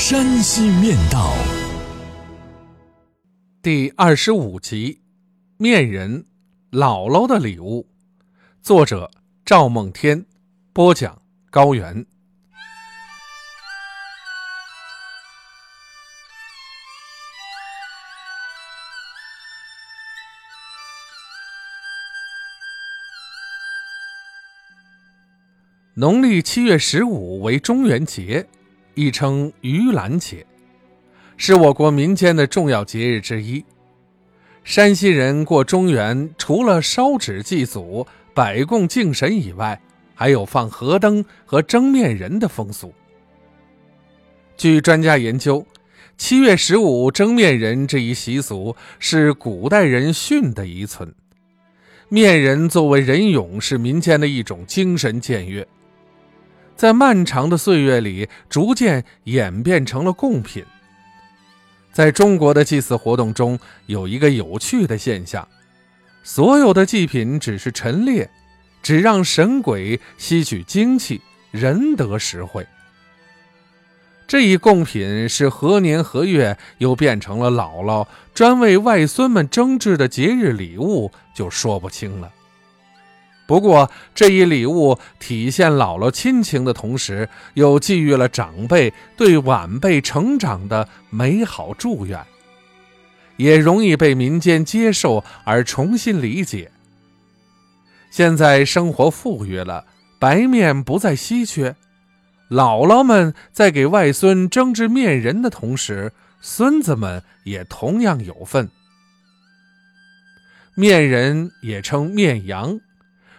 山西面道》第二十五集：面人，姥姥的礼物。作者：赵梦天，播讲：高原。农历七月十五为中元节，亦称盂兰节，是我国民间的重要节日之一。山西人过中元，除了烧纸祭祖、摆供敬神以外，还有放河灯和蒸面人的风俗。据专家研究，七月十五蒸面人这一习俗是古代人训的遗存。面人作为人俑，是民间的一种精神僭越。在漫长的岁月里，逐渐演变成了贡品。在中国的祭祀活动中，有一个有趣的现象：所有的祭品只是陈列，只让神鬼吸取精气，人得实惠。这一贡品是何年何月又变成了姥姥专为外孙们争制的节日礼物，就说不清了。不过，这一礼物体现姥姥亲情的同时，又寄予了长辈对晚辈成长的美好祝愿，也容易被民间接受而重新理解。现在生活富裕了，白面不再稀缺，姥姥们在给外孙蒸制面人的同时，孙子们也同样有份。面人也称面羊。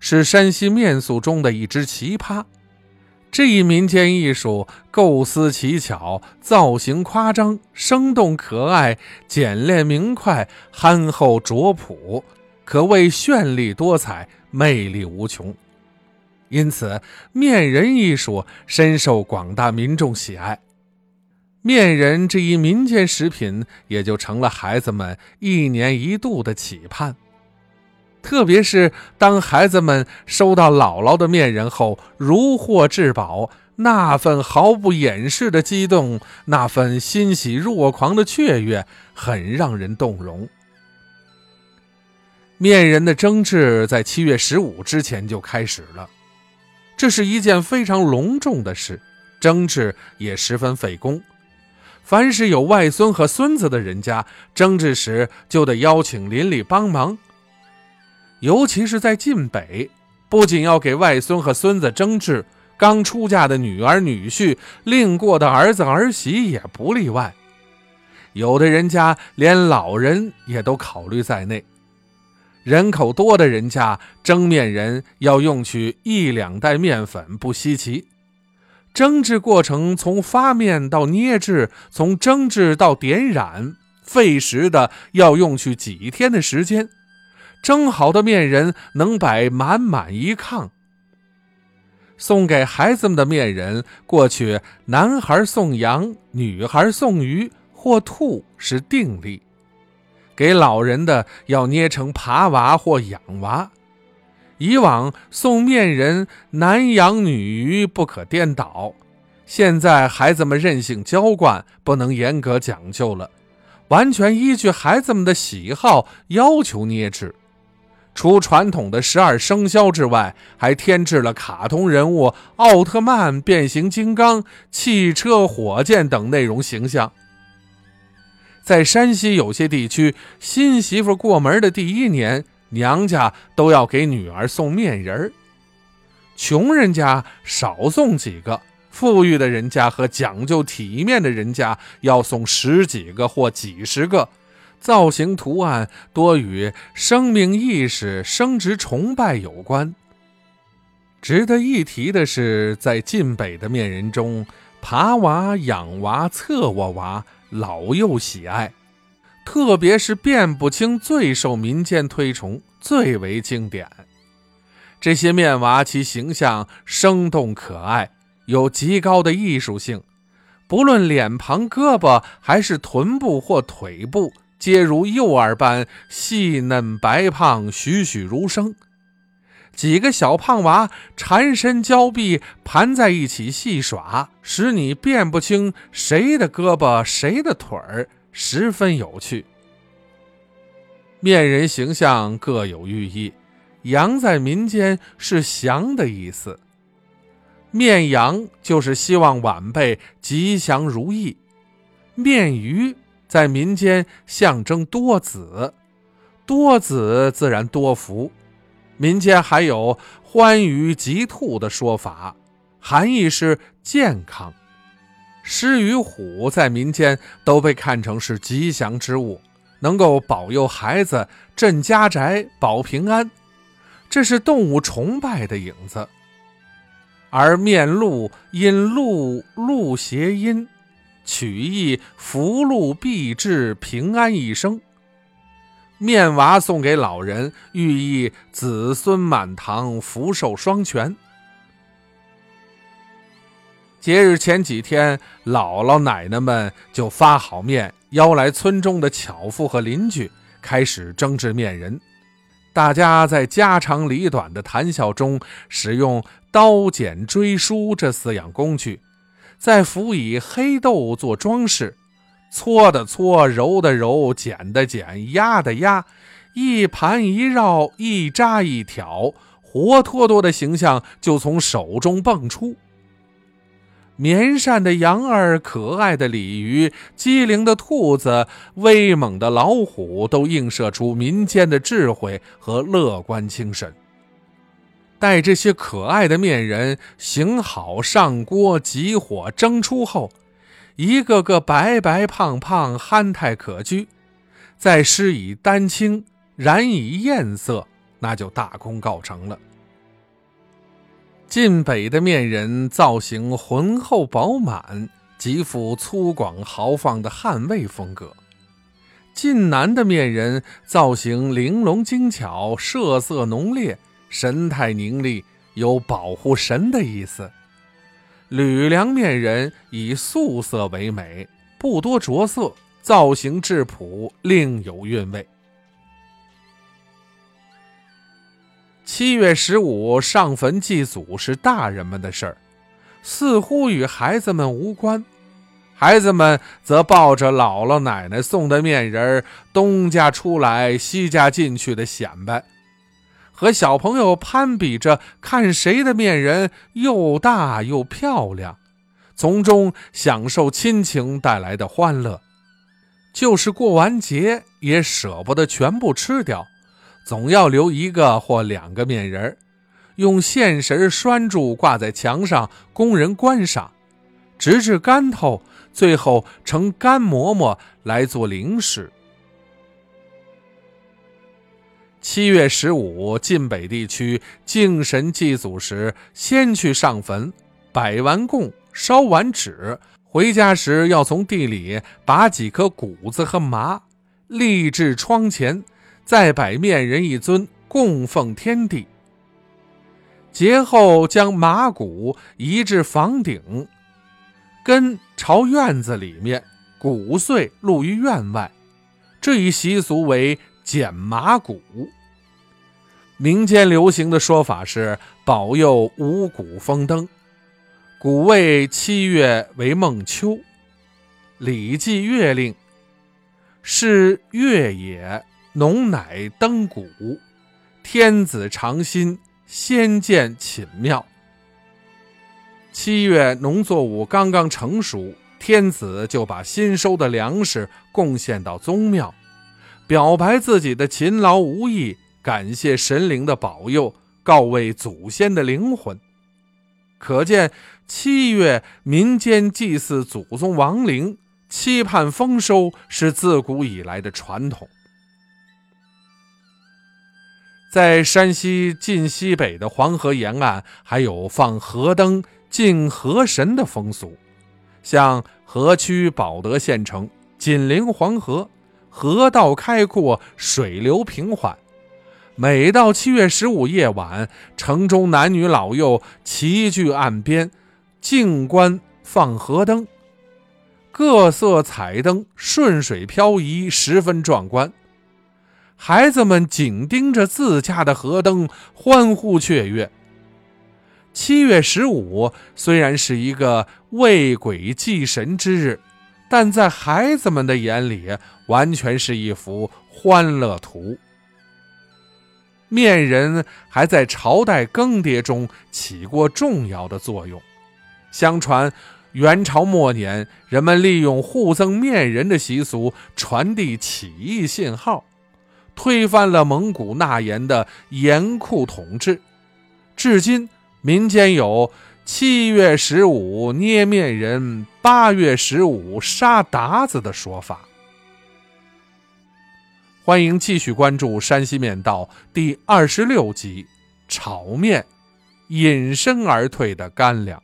是山西面塑中的一支奇葩。这一民间艺术构思奇巧，造型夸张，生动可爱，简练明快，憨厚拙朴，可谓绚丽多彩，魅力无穷。因此，面人艺术深受广大民众喜爱。面人这一民间食品，也就成了孩子们一年一度的期盼。特别是当孩子们收到姥姥的面人后，如获至宝，那份毫不掩饰的激动，那份欣喜若狂的雀跃，很让人动容。面人的蒸制在七月十五之前就开始了，这是一件非常隆重的事，蒸制也十分费工。凡是有外孙和孙子的人家，蒸制时就得邀请邻里帮忙。尤其是在晋北，不仅要给外孙和孙子蒸制，刚出嫁的女儿女婿、另过的儿子儿媳也不例外。有的人家连老人也都考虑在内。人口多的人家蒸面人要用去一两袋面粉不稀奇。蒸制过程从发面到捏制，从蒸制到点染，费时的要用去几天的时间。蒸好的面人能摆满满一炕。送给孩子们的面人，过去男孩送羊，女孩送鱼或兔是定例；给老人的要捏成爬娃或养娃。以往送面人，男羊女鱼不可颠倒。现在孩子们任性娇惯，不能严格讲究了，完全依据孩子们的喜好要求捏制。除传统的十二生肖之外，还添置了卡通人物奥特曼、变形金刚、汽车、火箭等内容形象。在山西有些地区，新媳妇过门的第一年，娘家都要给女儿送面人儿。穷人家少送几个，富裕的人家和讲究体面的人家要送十几个或几十个。造型图案多与生命意识、生殖崇拜有关。值得一提的是，在晋北的面人中，爬娃、养娃、侧卧娃老幼喜爱，特别是辨不清最受民间推崇，最为经典。这些面娃其形象生动可爱，有极高的艺术性，不论脸庞、胳膊还是臀部或腿部，皆如幼儿般细嫩白胖，栩栩如生。几个小胖娃缠身交臂，盘在一起戏耍，使你辨不清谁的胳膊谁的腿儿，十分有趣。面人形象各有寓意，羊在民间是祥的意思，面羊就是希望晚辈吉祥如意，面鱼在民间象征多子，多子自然多福。民间还有“欢愉吉兔”的说法，含义是健康。狮与虎在民间都被看成是吉祥之物，能够保佑孩子、镇家宅、保平安，这是动物崇拜的影子。而面鹿因鹿鹿谐音，取意福禄必至、平安一生。面娃送给老人，寓意子孙满堂、福寿双全。节日前几天，姥姥奶奶们就发好面，邀来村中的巧妇和邻居，开始蒸制面人。大家在家长里短的谈笑中，使用刀、剪、锥、梳这四样工具，再辅以黑豆做装饰。搓的搓，揉的揉，剪的剪，压的压，一盘一绕，一扎一挑，活脱脱的形象就从手中蹦出。绵善的羊儿，可爱的鲤鱼，机灵的兔子，威猛的老虎，都映射出民间的智慧和乐观精神。待这些可爱的面人醒好上锅，急火蒸出后。一个个白白胖胖，憨态可掬，再施以丹青，染以艳色，那就大功告成了。晋北的面人造型浑厚饱满，极富粗犷豪放的汉魏风格；晋南的面人造型玲珑精巧，色色浓烈，神态凝丽，有保护神的意思。吕梁面人以素色为美，不多着色，造型质朴，另有韵味。七月十五上坟祭祖是大人们的事儿，似乎与孩子们无关。孩子们则抱着姥姥奶奶送的面人儿东家出来，西家进去的显摆。和小朋友攀比着看谁的面人又大又漂亮，从中享受亲情带来的欢乐。就是过完节也舍不得全部吃掉，总要留一个或两个面人，用线绳拴住挂在墙上供人观赏，直至干透，最后成干馍馍来做零食。七月十五，晋北地区敬神祭祖时，先去上坟，摆完供，烧完纸，回家时要从地里拔几颗谷子和麻，立至窗前，再摆面人一尊，供奉天地。节后将麻谷移至房顶，根朝院子里面，谷穗露于院外。这一习俗为捡麻谷。民间流行的说法是保佑五谷丰登。谷谓七月为孟秋，《礼记·月令》是月也，农乃登谷，天子常心，先见寝庙。七月农作物刚刚成熟，天子就把新收的粮食贡献到宗庙，表白自己的勤劳无益。感谢神灵的保佑，告慰祖先的灵魂。可见七月民间祭祀祖宗亡灵、期盼丰收是自古以来的传统。在山西晋西北的黄河沿岸，还有放河灯敬河神的风俗。像河曲保德县城紧邻黄河，河道开阔，水流平缓。每到七月十五夜晚，城中男女老幼齐聚岸边，静观放河灯。各色彩灯顺水漂移，十分壮观。孩子们紧盯着自家的河灯，欢呼雀跃。七月十五虽然是一个为鬼祭神之日，但在孩子们的眼里，完全是一幅欢乐图。面人还在朝代更迭中起过重要的作用。相传。元朝末年，人们利用互赠面人的习俗，传递起义信号，推翻了蒙古纳言的严酷统治。至今，民间有“七月十五捏面人，八月十五杀鞑子”的说法。欢迎继续关注《山西面道》第二十六集：炒面，隐身而退的干粮。